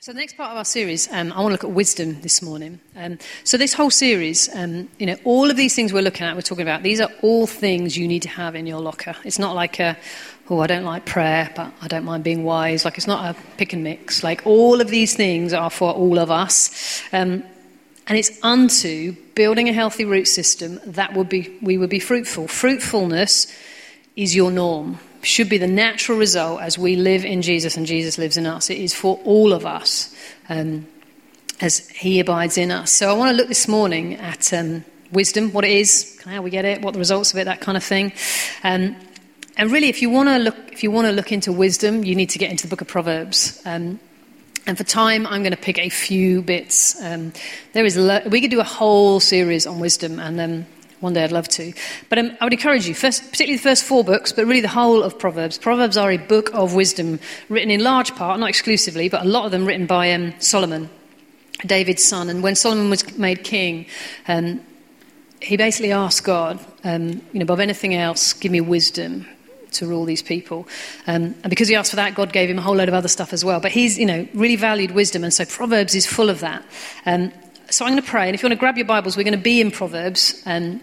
So the next part of our series, um, I want to look at wisdom this morning. Um, so this whole series, um, you know, all of these things we're looking at, we're talking about, these are all things you need to have in your locker. It's not like a, oh, I don't like prayer, but I don't mind being wise. Like it's not a pick and mix. Like all of these things are for all of us. Um, and it's unto building a healthy root system that would be, we would be fruitful. Fruitfulness is your norm should be the natural result as we live in Jesus and Jesus lives in us. It is for all of us um, as He abides in us. So I want to look this morning at um, wisdom, what it is, how we get it, what the results of it, that kind of thing. Um, and really, if you want to look, if you want to look into wisdom, you need to get into the book of Proverbs. Um, and for time, I'm going to pick a few bits. Um, there is lo- we could do a whole series on wisdom, and um, one day I'd love to. But um, I would encourage you, first, particularly the first four books, but really the whole of Proverbs. Proverbs are a book of wisdom, written in large part, not exclusively, but a lot of them written by um, Solomon, David's son. And when Solomon was made king, um, he basically asked God, um, you know, above anything else, give me wisdom to rule these people. Um, and because he asked for that, God gave him a whole load of other stuff as well. But he's, you know, really valued wisdom, and so Proverbs is full of that. Um, so I'm going to pray, and if you want to grab your Bibles, we're going to be in Proverbs. Um,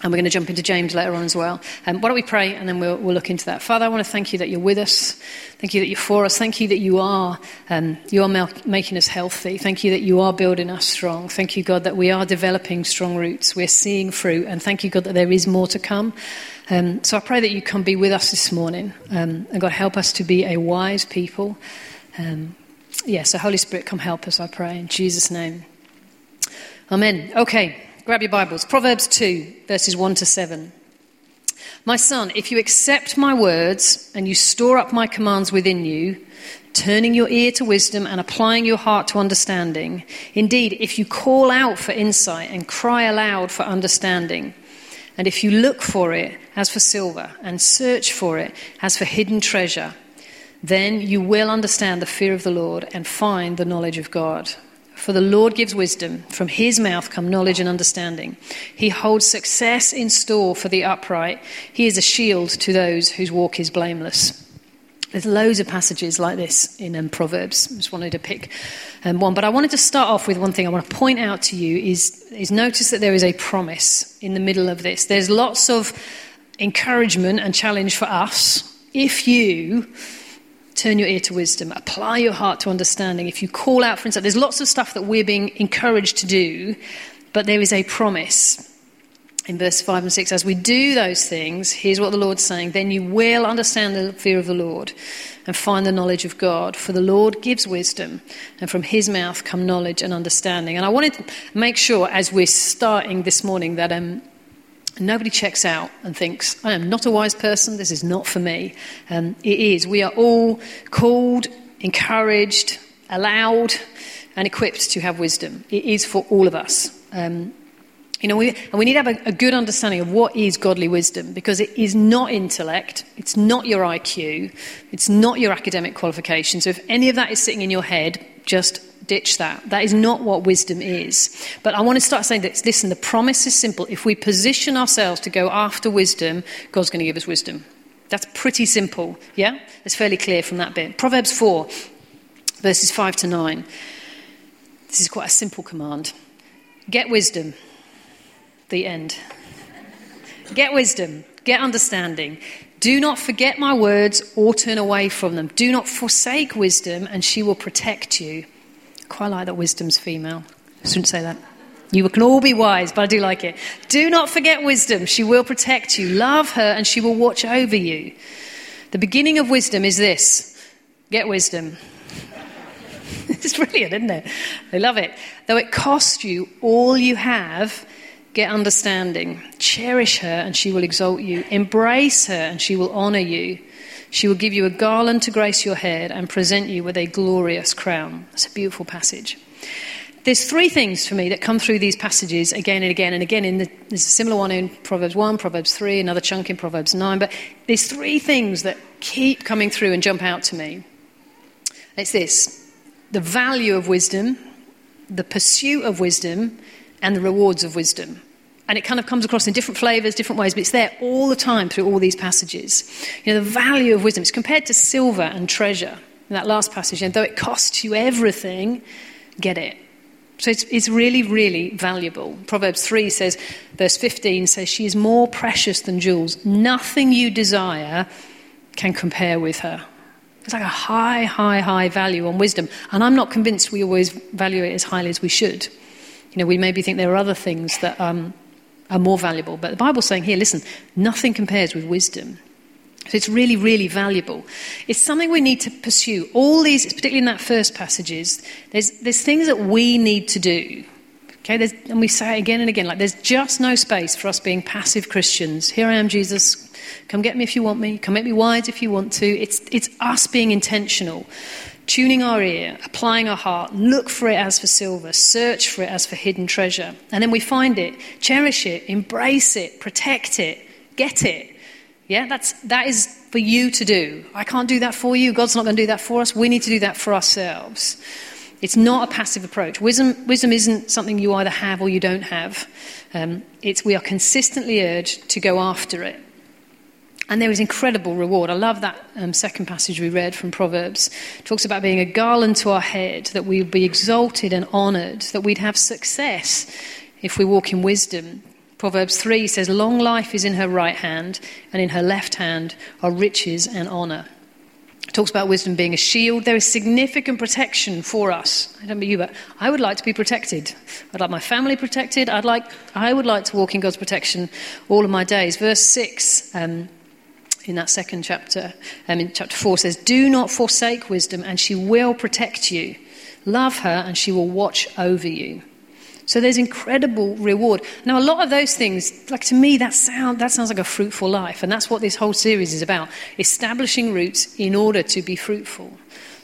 and we're going to jump into James later on as well. Um, why don't we pray and then we'll, we'll, look into that. Father, I want to thank you that you're with us. Thank you that you're for us. Thank you that you are, um, you are making us healthy. Thank you that you are building us strong. Thank you, God, that we are developing strong roots. We're seeing fruit. And thank you, God, that there is more to come. Um, so I pray that you can be with us this morning. Um, and God, help us to be a wise people. Um, yes, yeah, so Holy Spirit, come help us, I pray. In Jesus' name. Amen. Okay. Grab your Bibles. Proverbs 2, verses 1 to 7. My son, if you accept my words and you store up my commands within you, turning your ear to wisdom and applying your heart to understanding, indeed, if you call out for insight and cry aloud for understanding, and if you look for it as for silver and search for it as for hidden treasure, then you will understand the fear of the Lord and find the knowledge of God. For the Lord gives wisdom. From his mouth come knowledge and understanding. He holds success in store for the upright. He is a shield to those whose walk is blameless. There's loads of passages like this in um, Proverbs. I just wanted to pick um, one. But I wanted to start off with one thing I want to point out to you is, is notice that there is a promise in the middle of this. There's lots of encouragement and challenge for us if you turn your ear to wisdom, apply your heart to understanding. If you call out for insight, there's lots of stuff that we're being encouraged to do, but there is a promise in verse 5 and 6 as we do those things, here's what the Lord's saying then you will understand the fear of the Lord and find the knowledge of God. For the Lord gives wisdom, and from his mouth come knowledge and understanding. And I wanted to make sure as we're starting this morning that um, Nobody checks out and thinks, I am not a wise person, this is not for me. Um, it is. We are all called, encouraged, allowed, and equipped to have wisdom. It is for all of us. Um, you know, we, and we need to have a, a, good understanding of what is godly wisdom because it is not intellect, it's not your IQ, it's not your academic qualification. So if any of that is sitting in your head, just ditch that. That is not what wisdom is. But I want to start saying this listen, the promise is simple. If we position ourselves to go after wisdom, God's going to give us wisdom. That's pretty simple, yeah? It's fairly clear from that bit. Proverbs 4, verses 5 to 9. This is quite a simple command. Get wisdom. The end. Get wisdom. Get understanding. Do not forget my words or turn away from them. Do not forsake wisdom, and she will protect you. Quite like that wisdom's female. I shouldn't say that. You can all be wise, but I do like it. Do not forget wisdom. She will protect you. Love her, and she will watch over you. The beginning of wisdom is this get wisdom. it's brilliant, isn't it? I love it. Though it cost you all you have, get understanding. Cherish her, and she will exalt you. Embrace her, and she will honor you. She will give you a garland to grace your head and present you with a glorious crown. It's a beautiful passage. There's three things for me that come through these passages again and again and again. In the, there's a similar one in Proverbs 1, Proverbs 3, another chunk in Proverbs 9. But there's three things that keep coming through and jump out to me. It's this the value of wisdom, the pursuit of wisdom, and the rewards of wisdom. And it kind of comes across in different flavors, different ways, but it's there all the time through all these passages. You know, the value of wisdom. It's compared to silver and treasure. in that last passage, and though it costs you everything, get it. So it's, it's really, really valuable. Proverbs 3 says, verse 15 says, She is more precious than jewels. Nothing you desire can compare with her. It's like a high, high, high value on wisdom. And I'm not convinced we always value it as highly as we should. You know, we maybe think there are other things that um, are more valuable. But the Bible's saying here, listen, nothing compares with wisdom. So it's really, really valuable. It's something we need to pursue. All these, particularly in that first passages, there's, there's things that we need to do. Okay, there's, and we say it again and again, like there's just no space for us being passive Christians. Here I am, Jesus. Come get me if you want me. Come make me wise if you want to. It's, it's us being intentional, tuning our ear, applying our heart, look for it as for silver, search for it as for hidden treasure. And then we find it, cherish it, embrace it, protect it, get it. Yeah, that's, that is for you to do. I can't do that for you. God's not going to do that for us. We need to do that for ourselves. It's not a passive approach. Wisdom, wisdom isn't something you either have or you don't have. Um, it's, we are consistently urged to go after it. And there is incredible reward. I love that um, second passage we read from Proverbs. It talks about being a garland to our head, that we would be exalted and honoured, that we'd have success if we walk in wisdom. Proverbs 3 says, Long life is in her right hand, and in her left hand are riches and honour. It talks about wisdom being a shield. There is significant protection for us. I don't know you, but I would like to be protected. I'd like my family protected. I'd like, I would like to walk in God's protection all of my days. Verse 6 um, in that second chapter, um, in chapter 4 says, Do not forsake wisdom, and she will protect you. Love her, and she will watch over you. So there's incredible reward. Now, a lot of those things, like to me, that, sound, that sounds like a fruitful life. And that's what this whole series is about establishing roots in order to be fruitful.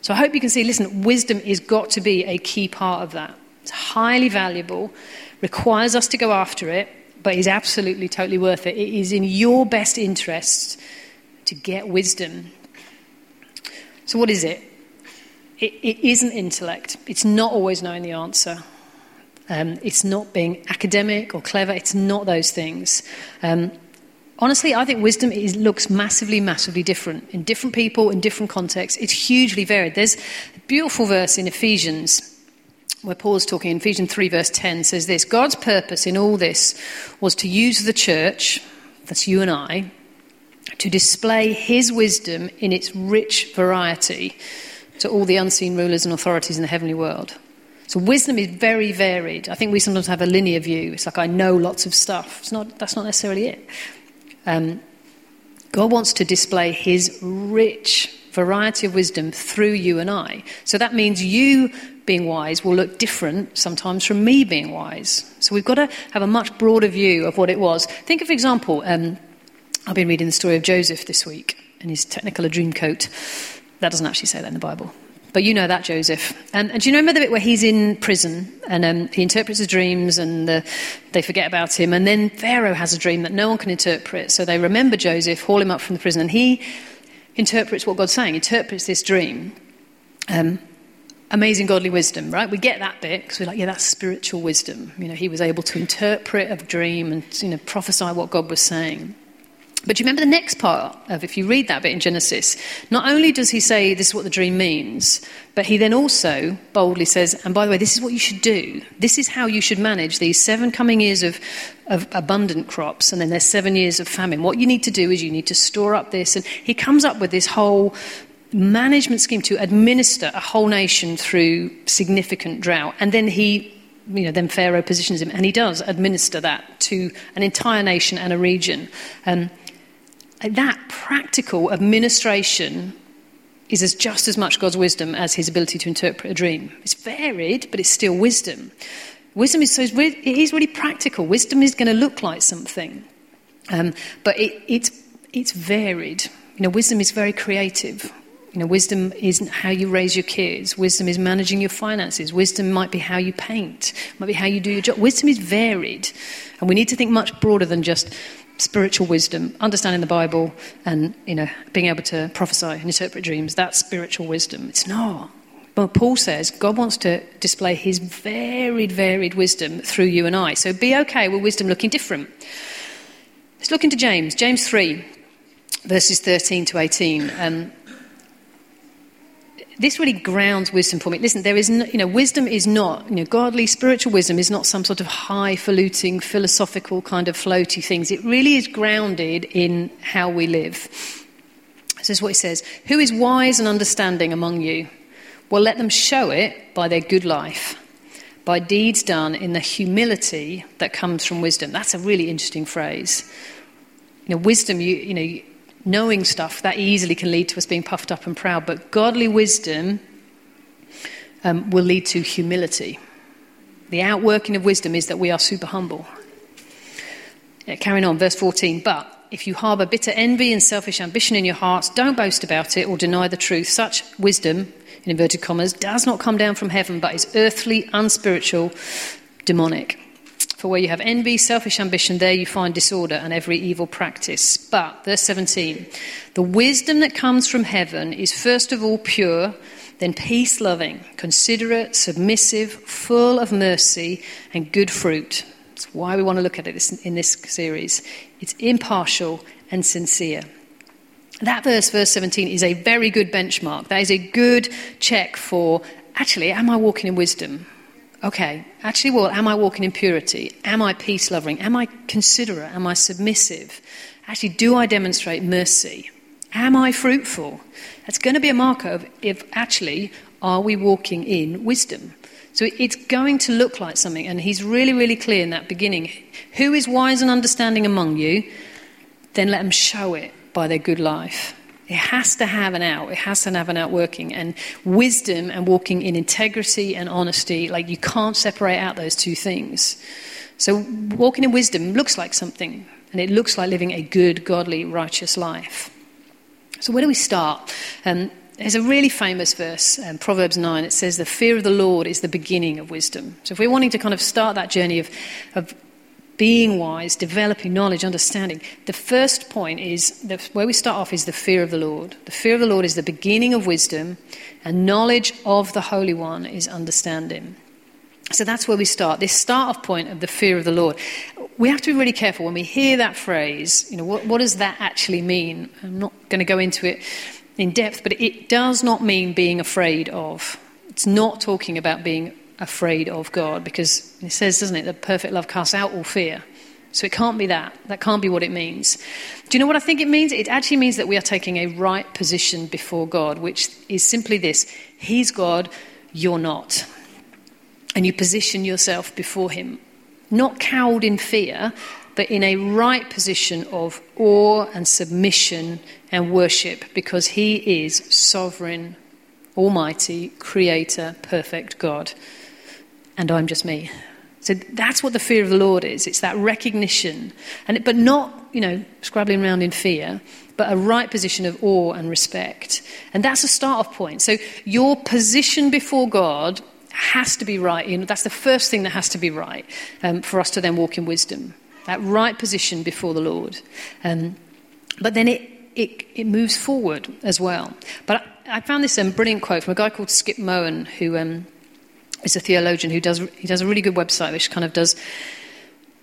So I hope you can see listen, wisdom is got to be a key part of that. It's highly valuable, requires us to go after it, but is absolutely totally worth it. It is in your best interest to get wisdom. So, what is it? It, it isn't intellect, it's not always knowing the answer. Um, it's not being academic or clever. It's not those things. Um, honestly, I think wisdom is, looks massively, massively different in different people, in different contexts. It's hugely varied. There's a beautiful verse in Ephesians where Paul's talking in Ephesians 3, verse 10 says this God's purpose in all this was to use the church, that's you and I, to display his wisdom in its rich variety to all the unseen rulers and authorities in the heavenly world. So wisdom is very varied. I think we sometimes have a linear view. It's like I know lots of stuff. It's not, that's not necessarily it. Um, God wants to display his rich variety of wisdom through you and I. So that means you being wise will look different sometimes from me being wise. So we've got to have a much broader view of what it was. Think of example, um, I've been reading the story of Joseph this week and his dream coat. That doesn't actually say that in the Bible. But you know that, Joseph. And, and do you remember the bit where he's in prison and um, he interprets his dreams and they forget about him? And then Pharaoh has a dream that no one can interpret. So they remember Joseph, haul him up from the prison, and he interprets what God's saying, interprets this dream. Um, amazing godly wisdom, right? We get that bit because we're like, yeah, that's spiritual wisdom. You know, he was able to interpret a dream and you know prophesy what God was saying. But you remember the next part of if you read that bit in Genesis? Not only does he say this is what the dream means, but he then also boldly says, and by the way, this is what you should do. This is how you should manage these seven coming years of, of abundant crops, and then there's seven years of famine. What you need to do is you need to store up this. And he comes up with this whole management scheme to administer a whole nation through significant drought. And then he you know, then Pharaoh positions him, and he does administer that to an entire nation and a region. Um, that practical administration is as just as much God's wisdom as his ability to interpret a dream. It's varied, but it's still wisdom. Wisdom is so it is really practical. Wisdom is going to look like something, um, but it, it's it's varied. You know, wisdom is very creative. You know, wisdom isn't how you raise your kids. Wisdom is managing your finances. Wisdom might be how you paint. Might be how you do your job. Wisdom is varied, and we need to think much broader than just spiritual wisdom, understanding the Bible, and you know, being able to prophesy and interpret dreams. That's spiritual wisdom. It's not. But Paul says God wants to display his varied, varied wisdom through you and I. So be okay with wisdom looking different. Let's look into James. James 3, verses 13 to 18. Um, this really grounds wisdom for me. Listen, there is, no, you know, wisdom is not, you know, godly spiritual wisdom is not some sort of highfalutin, philosophical kind of floaty things. It really is grounded in how we live. This is what he says Who is wise and understanding among you? Well, let them show it by their good life, by deeds done in the humility that comes from wisdom. That's a really interesting phrase. You know, wisdom, you, you know, knowing stuff, that easily can lead to us being puffed up and proud. But godly wisdom um, will lead to humility. The outworking of wisdom is that we are super humble. Yeah, carrying on, verse 14. But if you harbour bitter envy and selfish ambition in your hearts, don't boast about it or deny the truth. Such wisdom, in inverted commas, does not come down from heaven, but is earthly, unspiritual, demonic. For where you have envy, selfish ambition, there you find disorder and every evil practice. But, verse 17, the wisdom that comes from heaven is first of all pure, then peace loving, considerate, submissive, full of mercy and good fruit. That's why we want to look at it in this series. It's impartial and sincere. That verse, verse 17, is a very good benchmark. That is a good check for actually, am I walking in wisdom? Okay, actually, well, am I walking in purity? Am I peace loving? Am I considerate? Am I submissive? Actually, do I demonstrate mercy? Am I fruitful? That's going to be a marker of if actually, are we walking in wisdom? So it's going to look like something, and he's really, really clear in that beginning. Who is wise and understanding among you? Then let them show it by their good life. It has to have an out. It has to have an outworking. And wisdom and walking in integrity and honesty, like you can't separate out those two things. So walking in wisdom looks like something, and it looks like living a good, godly, righteous life. So where do we start? Um, there's a really famous verse, um, Proverbs 9. It says, The fear of the Lord is the beginning of wisdom. So if we're wanting to kind of start that journey of, of being wise, developing knowledge, understanding. The first point is the, where we start off is the fear of the Lord. The fear of the Lord is the beginning of wisdom, and knowledge of the Holy One is understanding. So that's where we start. This start off point of the fear of the Lord. We have to be really careful when we hear that phrase. You know, what, what does that actually mean? I'm not going to go into it in depth, but it does not mean being afraid of. It's not talking about being afraid of God because it says, doesn't it, that perfect love casts out all fear. So it can't be that. That can't be what it means. Do you know what I think it means? It actually means that we are taking a right position before God, which is simply this He's God, you're not. And you position yourself before Him, not cowed in fear, but in a right position of awe and submission and worship because He is sovereign, almighty, creator, perfect God and I'm just me. So that's what the fear of the Lord is. It's that recognition, and but not you know scrabbling around in fear, but a right position of awe and respect. And that's a start off point. So your position before God has to be right. You know, that's the first thing that has to be right um, for us to then walk in wisdom. That right position before the Lord. Um, but then it, it, it moves forward as well. But I, I found this um, brilliant quote from a guy called Skip Moen, who um, is a theologian who does, he does a really good website which kind of does,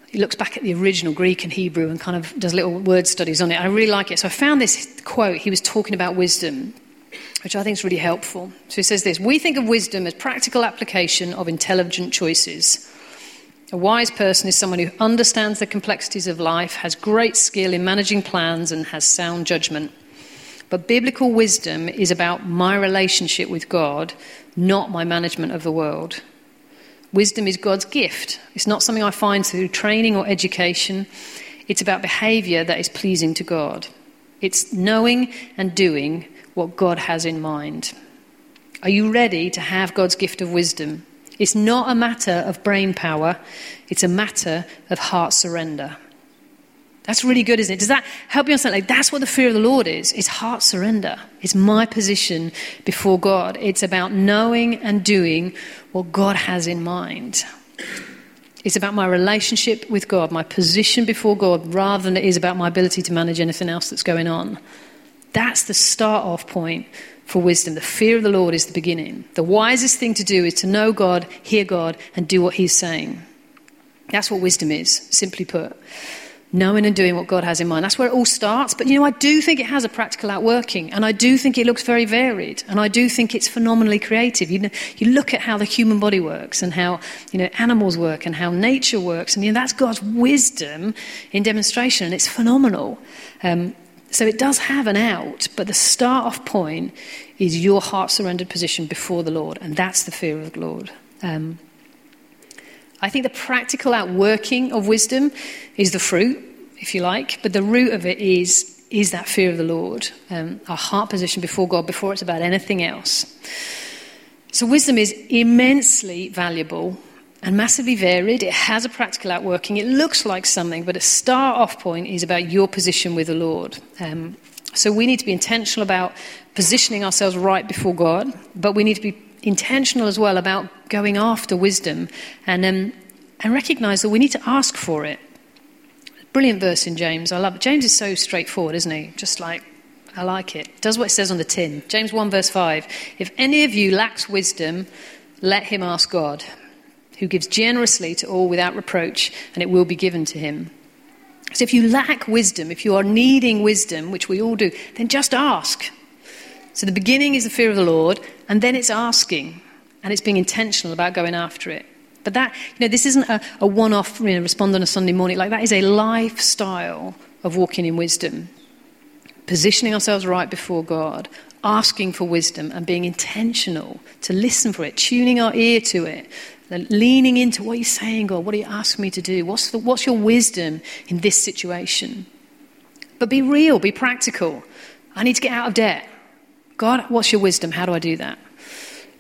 he looks back at the original Greek and Hebrew and kind of does little word studies on it. I really like it. So I found this quote, he was talking about wisdom, which I think is really helpful. So he says this We think of wisdom as practical application of intelligent choices. A wise person is someone who understands the complexities of life, has great skill in managing plans, and has sound judgment. But biblical wisdom is about my relationship with God, not my management of the world. Wisdom is God's gift. It's not something I find through training or education. It's about behavior that is pleasing to God. It's knowing and doing what God has in mind. Are you ready to have God's gift of wisdom? It's not a matter of brain power, it's a matter of heart surrender. That's really good, isn't it? Does that help you understand? Like, that's what the fear of the Lord is. It's heart surrender. It's my position before God. It's about knowing and doing what God has in mind. It's about my relationship with God, my position before God, rather than it is about my ability to manage anything else that's going on. That's the start off point for wisdom. The fear of the Lord is the beginning. The wisest thing to do is to know God, hear God, and do what He's saying. That's what wisdom is, simply put. Knowing and doing what God has in mind. That's where it all starts. But you know, I do think it has a practical outworking, and I do think it looks very varied, and I do think it's phenomenally creative. You know, you look at how the human body works, and how you know animals work, and how nature works, and you know, that's God's wisdom in demonstration, and it's phenomenal. Um, so it does have an out, but the start off point is your heart surrendered position before the Lord, and that's the fear of the Lord. Um, I think the practical outworking of wisdom is the fruit, if you like, but the root of it is, is that fear of the Lord, um, our heart position before God, before it's about anything else. So, wisdom is immensely valuable and massively varied. It has a practical outworking. It looks like something, but a start off point is about your position with the Lord. Um, so, we need to be intentional about positioning ourselves right before God, but we need to be intentional as well about going after wisdom and, um, and recognize that we need to ask for it. Brilliant verse in James. I love it. James is so straightforward, isn't he? Just like, I like it. Does what it says on the tin. James 1, verse 5. If any of you lacks wisdom, let him ask God, who gives generously to all without reproach, and it will be given to him. So if you lack wisdom, if you are needing wisdom, which we all do, then just ask. So the beginning is the fear of the Lord, and then it's asking, and it's being intentional about going after it. But that, you know, this isn't a, a one off, you know, respond on a Sunday morning. Like that is a lifestyle of walking in wisdom. Positioning ourselves right before God, asking for wisdom, and being intentional to listen for it, tuning our ear to it, leaning into what you're saying, God, what are you asking me to do? What's, the, what's your wisdom in this situation? But be real, be practical. I need to get out of debt. God, what's your wisdom? How do I do that?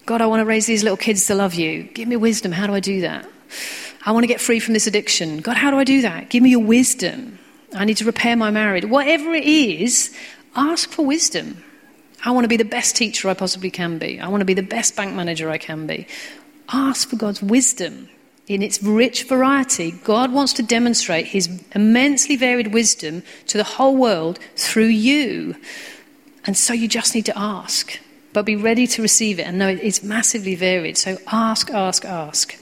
God, I want to raise these little kids to love you. Give me wisdom. How do I do that? I want to get free from this addiction. God, how do I do that? Give me your wisdom. I need to repair my marriage. Whatever it is, ask for wisdom. I want to be the best teacher I possibly can be. I want to be the best bank manager I can be. Ask for God's wisdom in its rich variety. God wants to demonstrate his immensely varied wisdom to the whole world through you. And so you just need to ask, but be ready to receive it and know it's massively varied. So ask, ask, ask.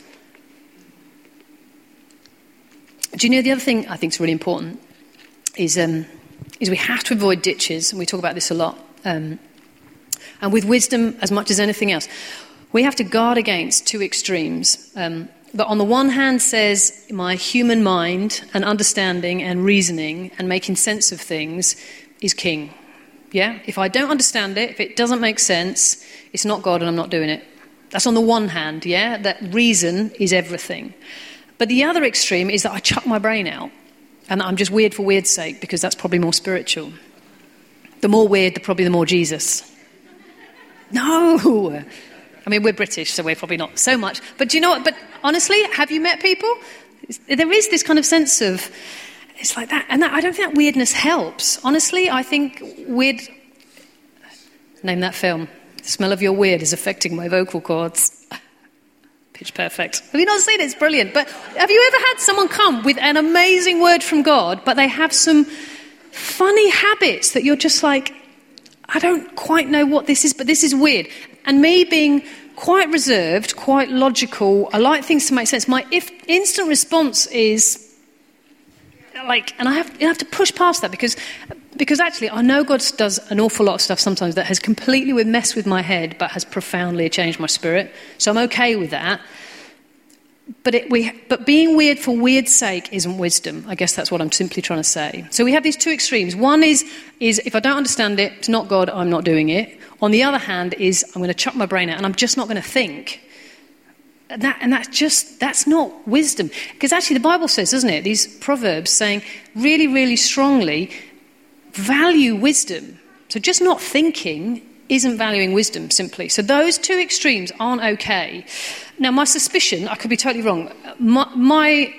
Do you know the other thing I think is really important is, um, is we have to avoid ditches, and we talk about this a lot. Um, and with wisdom, as much as anything else, we have to guard against two extremes. Um, that on the one hand says my human mind and understanding and reasoning and making sense of things is king. Yeah? If I don't understand it, if it doesn't make sense, it's not God and I'm not doing it. That's on the one hand, yeah? That reason is everything. But the other extreme is that I chuck my brain out and I'm just weird for weird's sake because that's probably more spiritual. The more weird, the probably the more Jesus. No! I mean, we're British, so we're probably not so much. But do you know what? But honestly, have you met people? There is this kind of sense of it's like that. And that, I don't think that weirdness helps. Honestly, I think weird. Name that film. The smell of your weird is affecting my vocal cords. Pitch perfect. Have you not seen it? It's brilliant. But have you ever had someone come with an amazing word from God, but they have some funny habits that you're just like, I don't quite know what this is, but this is weird. And me being quite reserved, quite logical, I like things to make sense. My if, instant response is, like, and I have, I have to push past that because, because actually I know God does an awful lot of stuff sometimes that has completely messed with my head, but has profoundly changed my spirit. So I'm okay with that. But, it, we, but being weird for weird's sake isn't wisdom. I guess that's what I'm simply trying to say. So we have these two extremes. One is, is if I don't understand it, it's not God, I'm not doing it. On the other hand, is I'm going to chuck my brain out and I'm just not going to think. And, that, and that's just, that's not wisdom. Because actually, the Bible says, doesn't it? These proverbs saying really, really strongly, value wisdom. So just not thinking isn't valuing wisdom simply. So those two extremes aren't okay. Now, my suspicion, I could be totally wrong, my, my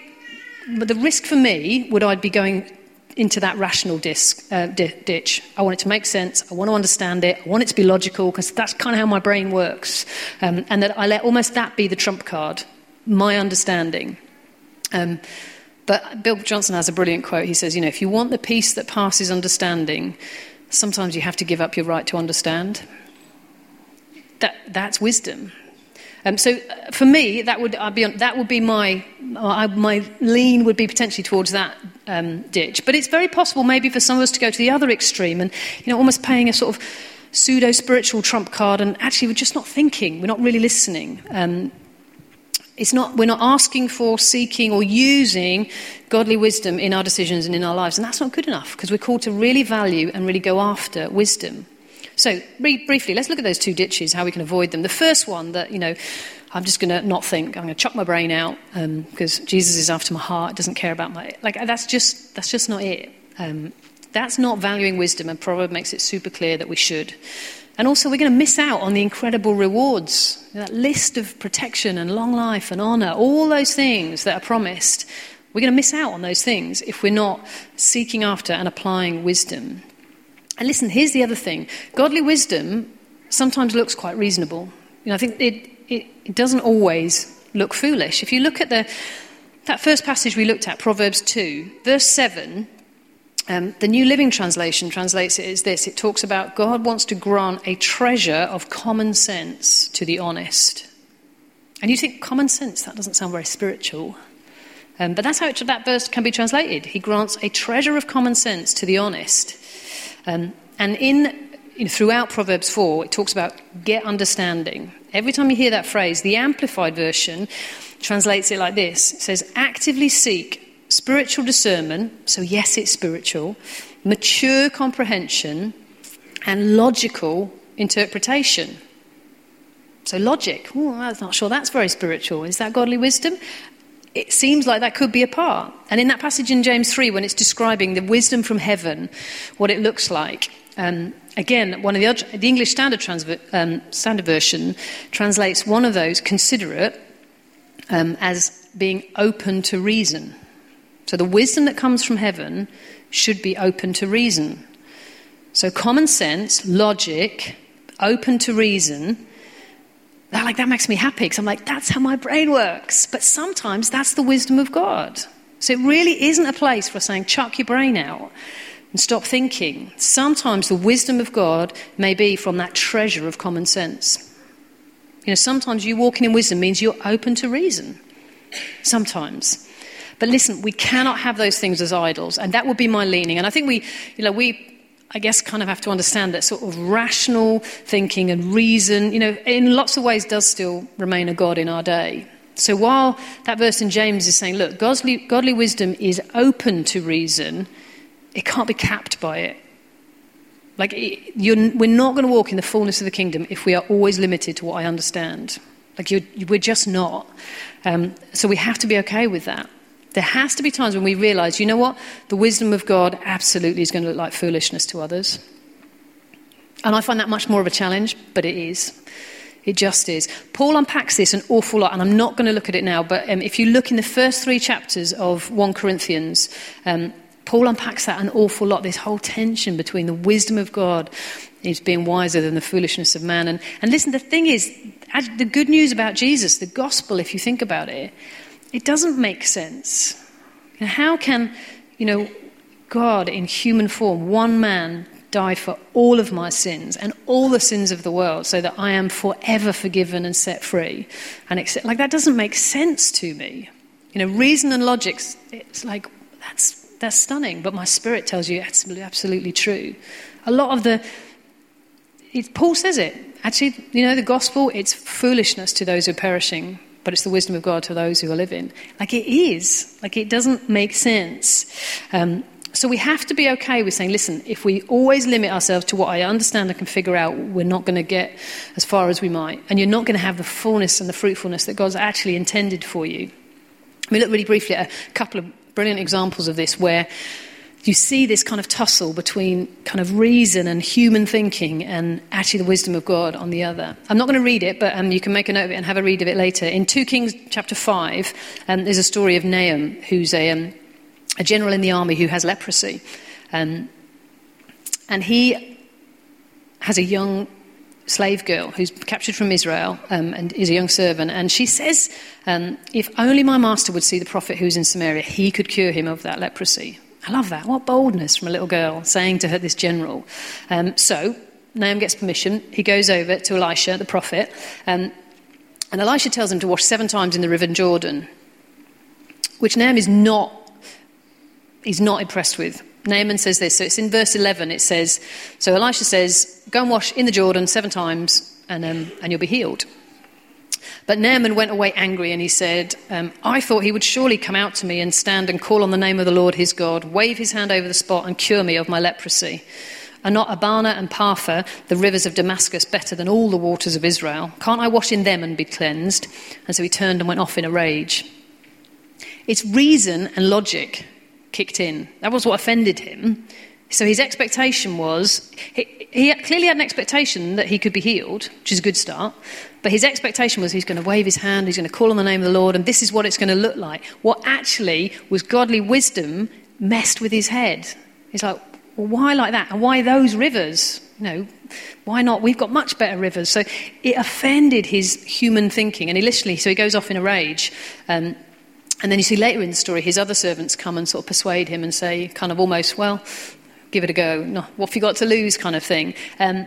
the risk for me would I'd be going into that rational disc, uh, di- ditch. I want it to make sense. I want to understand it. I want it to be logical because that's kind of how my brain works. Um, and that I let almost that be the trump card, my understanding. Um, but Bill Johnson has a brilliant quote. He says, You know, if you want the peace that passes understanding, sometimes you have to give up your right to understand. That, that's wisdom. Um, so uh, for me, that would, be, that would be my, uh, my lean would be potentially towards that um, ditch. But it's very possible maybe for some of us to go to the other extreme and, you know, almost paying a sort of pseudo spiritual trump card and actually we're just not thinking, we're not really listening. Um, it's not, we're not asking for, seeking, or using godly wisdom in our decisions and in our lives. And that's not good enough because we're called to really value and really go after wisdom. So, briefly, let's look at those two ditches, how we can avoid them. The first one that, you know, I'm just going to not think, I'm going to chuck my brain out because um, Jesus is after my heart, doesn't care about my. Like, that's just, that's just not it. Um, that's not valuing wisdom, and Proverb makes it super clear that we should. And also, we're going to miss out on the incredible rewards that list of protection and long life and honor, all those things that are promised. We're going to miss out on those things if we're not seeking after and applying wisdom. And listen, here's the other thing godly wisdom sometimes looks quite reasonable. You know, I think it, it, it doesn't always look foolish. If you look at the, that first passage we looked at, Proverbs 2, verse 7, um, the New Living Translation translates it as this it talks about God wants to grant a treasure of common sense to the honest. And you think, common sense, that doesn't sound very spiritual. Um, but that's how it, that verse can be translated. He grants a treasure of common sense to the honest. Um, and in throughout Proverbs 4, it talks about get understanding. Every time you hear that phrase, the Amplified Version translates it like this it says, actively seek spiritual discernment, so yes, it's spiritual, mature comprehension, and logical interpretation. So, logic, oh, I'm not sure that's very spiritual. Is that godly wisdom? It seems like that could be a part. And in that passage in James 3, when it's describing the wisdom from heaven, what it looks like, um, again, one of the, the English Standard, Transver- um, Standard Version translates one of those, considerate, um, as being open to reason. So the wisdom that comes from heaven should be open to reason. So common sense, logic, open to reason that, like, that makes me happy because I'm like, that's how my brain works. But sometimes that's the wisdom of God. So it really isn't a place for saying, chuck your brain out and stop thinking. Sometimes the wisdom of God may be from that treasure of common sense. You know, sometimes you walking in wisdom means you're open to reason. Sometimes. But listen, we cannot have those things as idols, and that would be my leaning. And I think we, you know, we I guess, kind of have to understand that sort of rational thinking and reason, you know, in lots of ways does still remain a God in our day. So while that verse in James is saying, look, godly, godly wisdom is open to reason, it can't be capped by it. Like, we're not going to walk in the fullness of the kingdom if we are always limited to what I understand. Like, we're just not. Um, so we have to be okay with that. There has to be times when we realize, you know what? The wisdom of God absolutely is going to look like foolishness to others. And I find that much more of a challenge, but it is. It just is. Paul unpacks this an awful lot, and I'm not going to look at it now, but um, if you look in the first three chapters of 1 Corinthians, um, Paul unpacks that an awful lot this whole tension between the wisdom of God is being wiser than the foolishness of man. And, and listen, the thing is, the good news about Jesus, the gospel, if you think about it, it doesn't make sense. how can, you know, God in human form, one man, die for all of my sins and all the sins of the world so that I am forever forgiven and set free? And accept, like that doesn't make sense to me. You know, reason and logic, it's like, that's, that's stunning, but my spirit tells you it's absolutely true. A lot of the, it, Paul says it. Actually, you know, the gospel, it's foolishness to those who are perishing but it's the wisdom of God to those who are living. Like it is. Like it doesn't make sense. Um, so we have to be okay with saying, listen, if we always limit ourselves to what I understand and can figure out, we're not going to get as far as we might. And you're not going to have the fullness and the fruitfulness that God's actually intended for you. We look really briefly at a couple of brilliant examples of this where you see this kind of tussle between kind of reason and human thinking and actually the wisdom of God on the other. I'm not going to read it, but um, you can make a note of it and have a read of it later. In 2 Kings chapter 5, um, there's a story of Naaman, who's a, um, a general in the army who has leprosy. Um, and he has a young slave girl who's captured from Israel um, and is a young servant. And she says, um, If only my master would see the prophet who's in Samaria, he could cure him of that leprosy. I love that. What boldness from a little girl saying to her, this general. Um, so, Naaman gets permission. He goes over to Elisha, the prophet, um, And Elisha tells him to wash seven times in the river Jordan, which Naaman is not, he's not impressed with. Naaman says this. So it's in verse 11. It says, So Elisha says, Go and wash in the Jordan seven times, and, um, and you'll be healed. But Naaman went away angry and he said, um, I thought he would surely come out to me and stand and call on the name of the Lord his God, wave his hand over the spot and cure me of my leprosy. Are not Abana and Pharpar, the rivers of Damascus, better than all the waters of Israel? Can't I wash in them and be cleansed? And so he turned and went off in a rage. It's reason and logic kicked in. That was what offended him. So his expectation was, he, he, clearly had an expectation that he could be healed, which is a good start. But his expectation was he's going to wave his hand, he's going to call on the name of the Lord, and this is what it's going to look like. What actually was godly wisdom messed with his head. He's like, well, why like that? And why those rivers? You know, why not? We've got much better rivers. So it offended his human thinking. And he literally, so he goes off in a rage. Um, and then you see later in the story, his other servants come and sort of persuade him and say, kind of almost, well, give it a go. No, what have you got to lose, kind of thing. Um,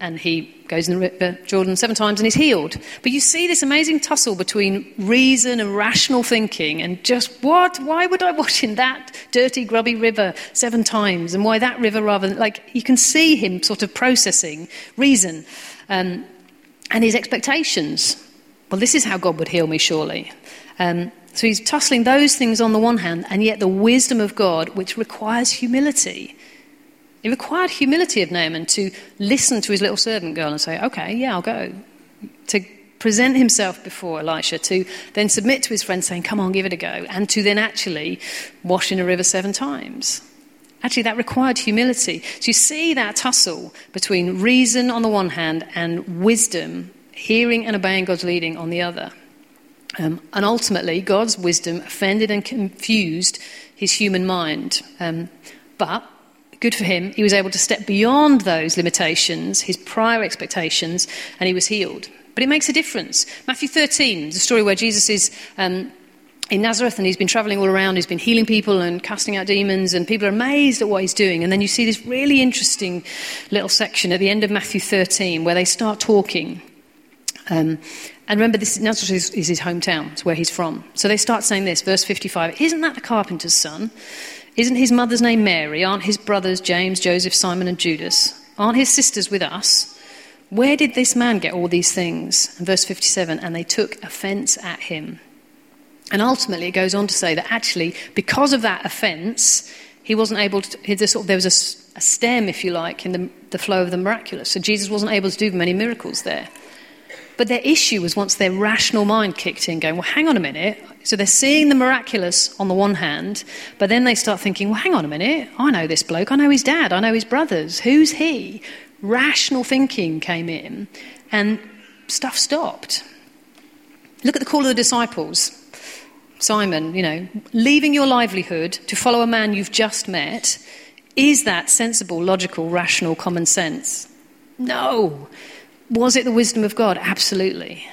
and he goes in the river Jordan seven times and he's healed. But you see this amazing tussle between reason and rational thinking and just what? Why would I wash in that dirty, grubby river seven times? And why that river rather than, like, you can see him sort of processing reason um, and his expectations. Well, this is how God would heal me, surely. Um, so he's tussling those things on the one hand, and yet the wisdom of God, which requires humility. It required humility of Naaman to listen to his little servant girl and say, Okay, yeah, I'll go. To present himself before Elisha, to then submit to his friend saying, Come on, give it a go, and to then actually wash in a river seven times. Actually, that required humility. So you see that tussle between reason on the one hand and wisdom, hearing and obeying God's leading on the other. Um, and ultimately, God's wisdom offended and confused his human mind. Um, but good for him, he was able to step beyond those limitations, his prior expectations, and he was healed. But it makes a difference. Matthew 13, the story where Jesus is um, in Nazareth and he's been traveling all around, he's been healing people and casting out demons, and people are amazed at what he's doing. And then you see this really interesting little section at the end of Matthew 13 where they start talking. Um, and remember, this Nazareth is, is his hometown, it's where he's from. So they start saying this, verse 55 Isn't that the carpenter's son? Isn't his mother's name Mary? Aren't his brothers James, Joseph, Simon, and Judas? Aren't his sisters with us? Where did this man get all these things? And verse 57 and they took offense at him. And ultimately, it goes on to say that actually, because of that offense, he wasn't able to, there was a, stem, if you like, in the, the flow of the miraculous. So Jesus wasn't able to do many miracles there. But their issue was once their rational mind kicked in, going, well, hang on a minute. So they're seeing the miraculous on the one hand, but then they start thinking, well, hang on a minute. I know this bloke. I know his dad. I know his brothers. Who's he? Rational thinking came in, and stuff stopped. Look at the call of the disciples. Simon, you know, leaving your livelihood to follow a man you've just met, is that sensible, logical, rational, common sense? No. Was it the wisdom of God? Absolutely.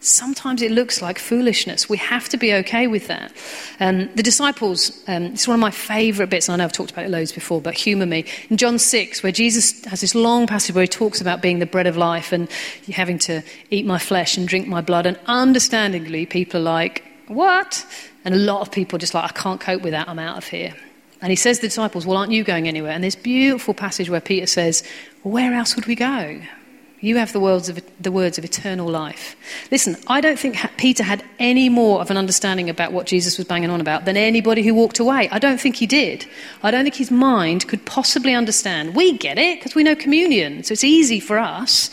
Sometimes it looks like foolishness. We have to be okay with that. Um, the disciples, um, it's one of my favourite bits, and I know I've talked about it loads before, but humour me. In John 6, where Jesus has this long passage where he talks about being the bread of life and having to eat my flesh and drink my blood, and understandingly, people are like, What? And a lot of people are just like, I can't cope with that, I'm out of here. And he says to the disciples, Well, aren't you going anywhere? And this beautiful passage where Peter says, well, Where else would we go? You have the words, of, the words of eternal life. Listen, I don't think Peter had any more of an understanding about what Jesus was banging on about than anybody who walked away. I don't think he did. I don't think his mind could possibly understand. We get it because we know communion, so it's easy for us.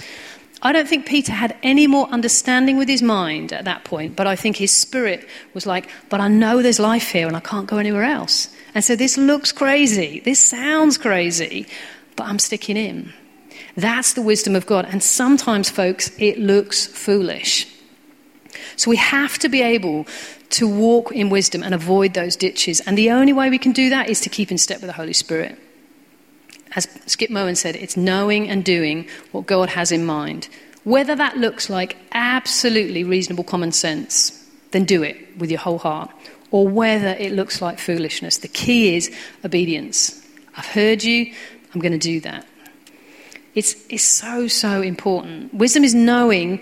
I don't think Peter had any more understanding with his mind at that point, but I think his spirit was like, But I know there's life here and I can't go anywhere else. And so this looks crazy. This sounds crazy, but I'm sticking in. That's the wisdom of God. And sometimes, folks, it looks foolish. So we have to be able to walk in wisdom and avoid those ditches. And the only way we can do that is to keep in step with the Holy Spirit. As Skip Moen said, it's knowing and doing what God has in mind. Whether that looks like absolutely reasonable common sense, then do it with your whole heart. Or whether it looks like foolishness. The key is obedience. I've heard you, I'm going to do that. It's, it's so, so important. Wisdom is knowing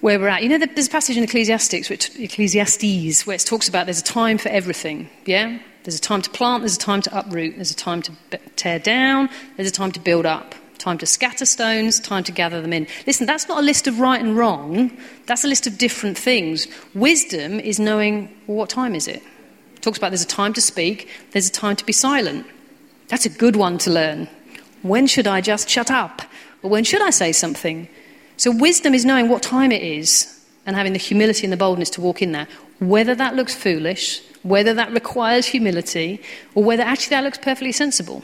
where we're at. You know, there's a passage in Ecclesiastes, which, Ecclesiastes, where it talks about there's a time for everything. Yeah? There's a time to plant, there's a time to uproot, there's a time to tear down, there's a time to build up, time to scatter stones, time to gather them in. Listen, that's not a list of right and wrong, that's a list of different things. Wisdom is knowing well, what time is it? it? Talks about there's a time to speak, there's a time to be silent. That's a good one to learn. When should I just shut up? Or when should I say something? So, wisdom is knowing what time it is and having the humility and the boldness to walk in there, whether that looks foolish, whether that requires humility, or whether actually that looks perfectly sensible.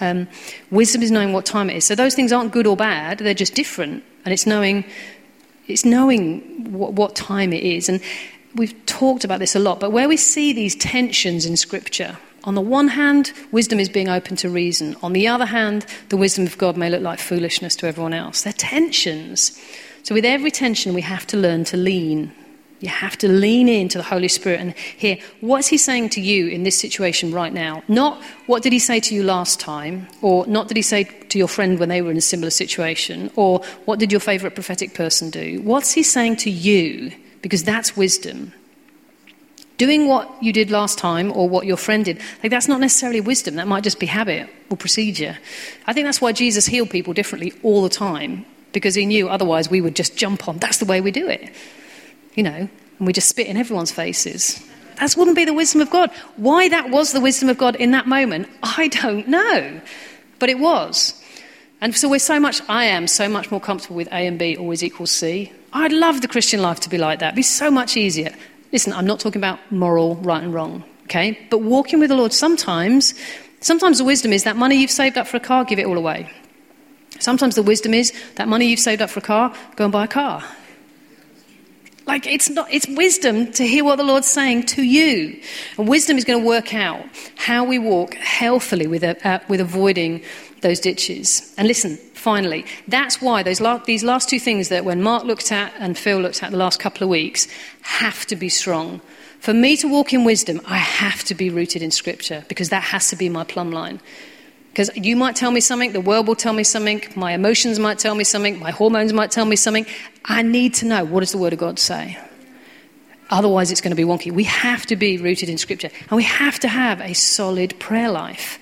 Um, wisdom is knowing what time it is. So, those things aren't good or bad, they're just different. And it's knowing, it's knowing what, what time it is. And we've talked about this a lot, but where we see these tensions in Scripture, on the one hand, wisdom is being open to reason. On the other hand, the wisdom of God may look like foolishness to everyone else. They're tensions. So, with every tension, we have to learn to lean. You have to lean into the Holy Spirit and hear what's He saying to you in this situation right now. Not what did He say to you last time, or not did He say to your friend when they were in a similar situation, or what did your favourite prophetic person do. What's He saying to you? Because that's wisdom doing what you did last time or what your friend did, like that's not necessarily wisdom. That might just be habit or procedure. I think that's why Jesus healed people differently all the time because he knew otherwise we would just jump on. That's the way we do it, you know, and we just spit in everyone's faces. That wouldn't be the wisdom of God. Why that was the wisdom of God in that moment, I don't know, but it was. And so we're so much, I am so much more comfortable with A and B always equals C. I'd love the Christian life to be like that. It'd be so much easier. Listen, I'm not talking about moral right and wrong, okay? But walking with the Lord sometimes, sometimes the wisdom is that money you've saved up for a car, give it all away. Sometimes the wisdom is that money you've saved up for a car, go and buy a car. Like it's not it's wisdom to hear what the Lord's saying to you. And wisdom is going to work out how we walk healthily with, uh, with avoiding those ditches. And listen, finally, that's why those la- these last two things that when Mark looked at and Phil looked at the last couple of weeks have to be strong. For me to walk in wisdom, I have to be rooted in Scripture because that has to be my plumb line. Because you might tell me something, the world will tell me something, my emotions might tell me something, my hormones might tell me something. I need to know what does the Word of God say. Otherwise, it's going to be wonky. We have to be rooted in Scripture, and we have to have a solid prayer life.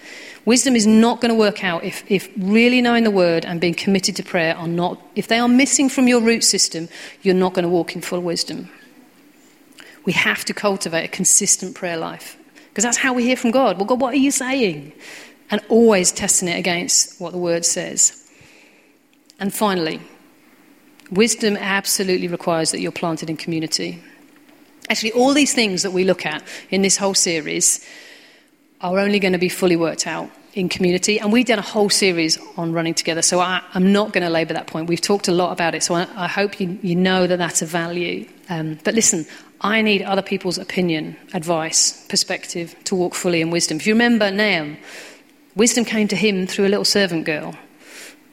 Wisdom is not going to work out if, if really knowing the word and being committed to prayer are not, if they are missing from your root system, you're not going to walk in full wisdom. We have to cultivate a consistent prayer life because that's how we hear from God. Well, God, what are you saying? And always testing it against what the word says. And finally, wisdom absolutely requires that you're planted in community. Actually, all these things that we look at in this whole series are only going to be fully worked out in community. And we've done a whole series on running together, so I, am not going to labour that point. We've talked a lot about it, so I, I hope you, you, know that that's a value. Um, but listen, I need other people's opinion, advice, perspective to walk fully in wisdom. If you remember Naaman, wisdom came to him through a little servant girl.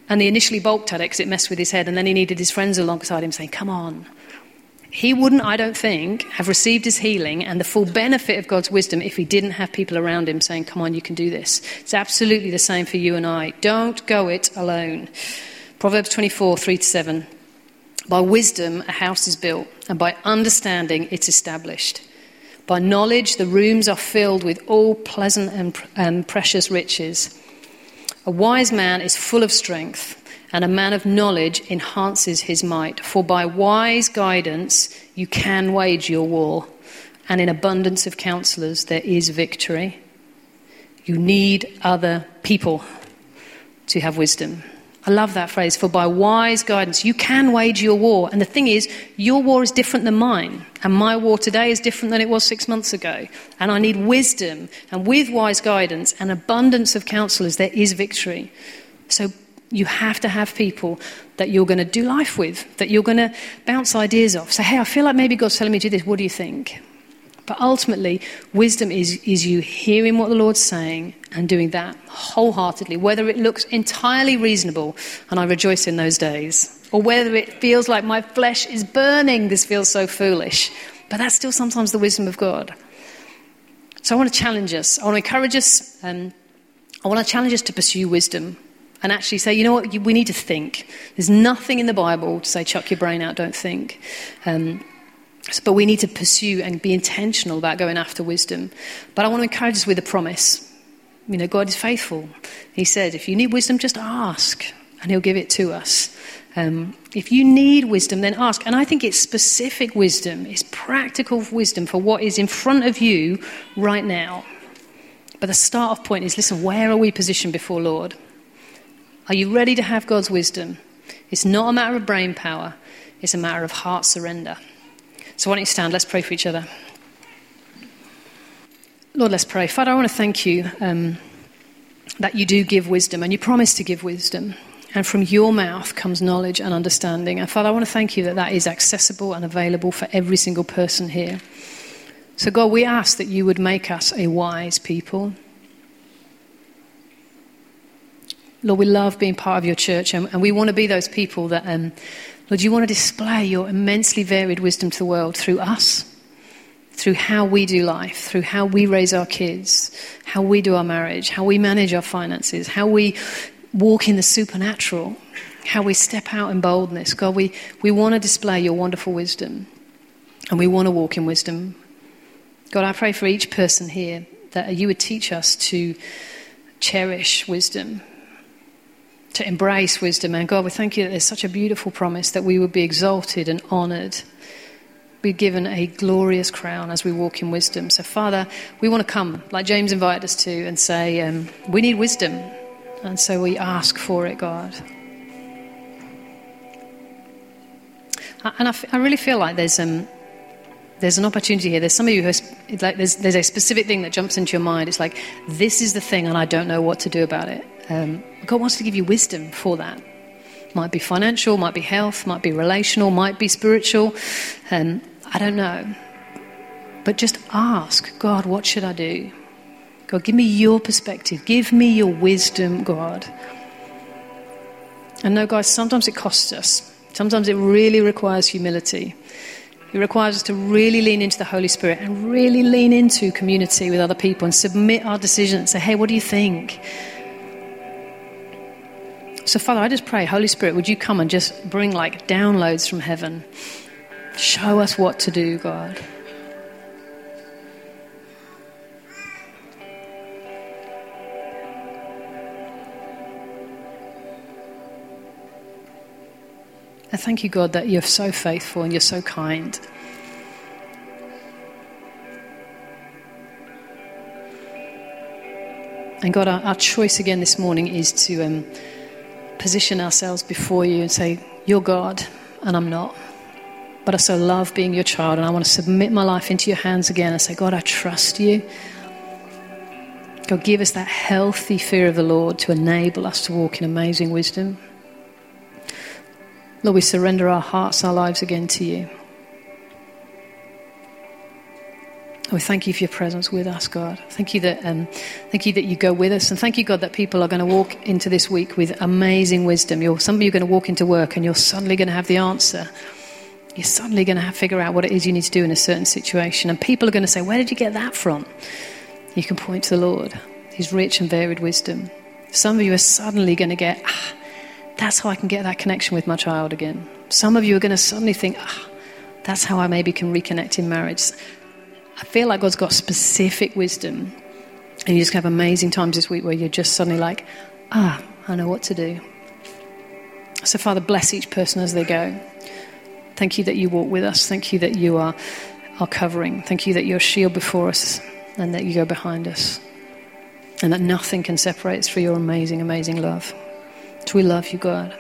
And he initially balked at it because it messed with his head, and then he needed his friends alongside him saying, Come on, he wouldn't, I don't think, have received his healing and the full benefit of God's wisdom if he didn't have people around him saying, Come on, you can do this. It's absolutely the same for you and I. Don't go it alone. Proverbs 24, 3 to 7. By wisdom, a house is built, and by understanding, it's established. By knowledge, the rooms are filled with all pleasant and, and precious riches. A wise man is full of strength and a man of knowledge enhances his might. For by wise guidance you can wage your war, and in abundance of counselors there is victory. You need other people to have wisdom. I love that phrase. For by wise guidance, you can wage your war. And the thing is, your war is different than mine. And my war today is different than it was six months ago. And I need wisdom. And with wise guidance and abundance of counselors, there is victory. So you have to have people that you're going to do life with, that you're going to bounce ideas off. Say, hey, I feel like maybe God's telling me to do this. What do you think? But ultimately, wisdom is, is you hearing what the Lord's saying and doing that wholeheartedly, whether it looks entirely reasonable, and I rejoice in those days, or whether it feels like my flesh is burning, this feels so foolish. But that's still sometimes the wisdom of God. So I want to challenge us. I want to encourage us. Um, I want to challenge us to pursue wisdom and actually say, you know what, we need to think. There's nothing in the Bible to say, chuck your brain out, don't think. Um, but we need to pursue and be intentional about going after wisdom. But I want to encourage us with a promise. You know, God is faithful. He said, if you need wisdom, just ask, and He'll give it to us. Um, if you need wisdom, then ask. And I think it's specific wisdom, it's practical wisdom for what is in front of you right now. But the start off point is listen, where are we positioned before Lord? Are you ready to have God's wisdom? It's not a matter of brain power, it's a matter of heart surrender. So why don't you stand? Let's pray for each other. Lord, let's pray. Father, I want to thank you um, that you do give wisdom and you promise to give wisdom. And from your mouth comes knowledge and understanding. And Father, I want to thank you that that is accessible and available for every single person here. So, God, we ask that you would make us a wise people. Lord, we love being part of your church, and, and we want to be those people that, um, Lord, you want to display your immensely varied wisdom to the world through us, through how we do life, through how we raise our kids, how we do our marriage, how we manage our finances, how we walk in the supernatural, how we step out in boldness. God, we, we want to display your wonderful wisdom, and we want to walk in wisdom. God, I pray for each person here that you would teach us to cherish wisdom, to embrace wisdom. And God, we thank you that there's such a beautiful promise that we would be exalted and honored, be given a glorious crown as we walk in wisdom. So, Father, we want to come, like James invited us to, and say, um, we need wisdom. And so we ask for it, God. And I, f- I really feel like there's, um, there's an opportunity here. There's some of you who like, there's, there's a specific thing that jumps into your mind. It's like, this is the thing, and I don't know what to do about it. Um, God wants to give you wisdom for that. Might be financial, might be health, might be relational, might be spiritual. Um, I don't know. But just ask God, what should I do? God, give me your perspective. Give me your wisdom, God. And no, guys, sometimes it costs us. Sometimes it really requires humility. It requires us to really lean into the Holy Spirit and really lean into community with other people and submit our decisions. Say, hey, what do you think? So, Father, I just pray, Holy Spirit, would you come and just bring like downloads from heaven? Show us what to do, God. I thank you, God, that you're so faithful and you're so kind. And God, our, our choice again this morning is to. Um, position ourselves before you and say, You're God, and I'm not. But I so love being your child, and I want to submit my life into your hands again and say, God, I trust you. God, give us that healthy fear of the Lord to enable us to walk in amazing wisdom. Lord, we surrender our hearts, our lives again to you. We thank you for your presence with us, God. Thank you that um, thank you that you go with us, and thank you, God, that people are going to walk into this week with amazing wisdom. You're, some of you are going to walk into work, and you're suddenly going to have the answer. You're suddenly going to have, figure out what it is you need to do in a certain situation, and people are going to say, "Where did you get that from?" You can point to the Lord, His rich and varied wisdom. Some of you are suddenly going to get, ah, "That's how I can get that connection with my child again." Some of you are going to suddenly think, ah, "That's how I maybe can reconnect in marriage." I feel like God's got specific wisdom. And you just have amazing times this week where you're just suddenly like, ah, I know what to do. So, Father, bless each person as they go. Thank you that you walk with us. Thank you that you are our covering. Thank you that you're a shield before us and that you go behind us. And that nothing can separate us from your amazing, amazing love. So we love you, God.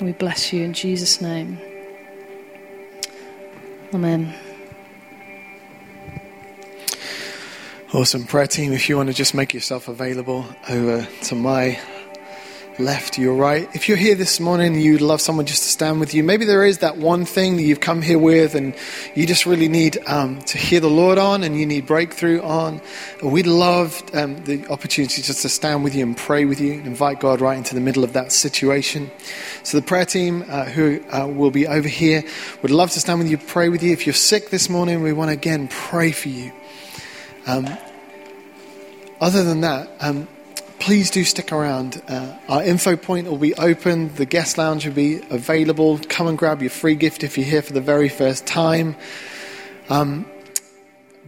We bless you in Jesus' name. Amen. Awesome. Prayer team, if you want to just make yourself available over to my left, your right. If you're here this morning, you'd love someone just to stand with you. Maybe there is that one thing that you've come here with and you just really need um, to hear the Lord on and you need breakthrough on. We'd love um, the opportunity just to stand with you and pray with you and invite God right into the middle of that situation. So the prayer team uh, who uh, will be over here would love to stand with you, pray with you. If you're sick this morning, we want to again pray for you. Um, other than that, um, please do stick around. Uh, our info point will be open, the guest lounge will be available. Come and grab your free gift if you're here for the very first time. Um,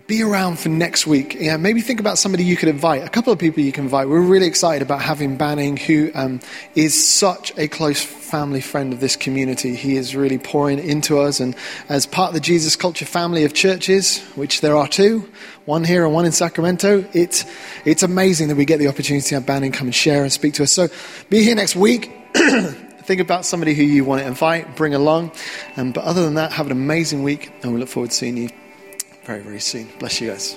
be around for next week. Yeah, maybe think about somebody you could invite. A couple of people you can invite. We're really excited about having Banning, who um, is such a close family friend of this community. He is really pouring into us, and as part of the Jesus Culture family of churches, which there are two, one here and one in Sacramento, it's it's amazing that we get the opportunity to have Banning come and share and speak to us. So, be here next week. think about somebody who you want to invite, bring along. Um, but other than that, have an amazing week, and we look forward to seeing you very, very soon. Bless you guys.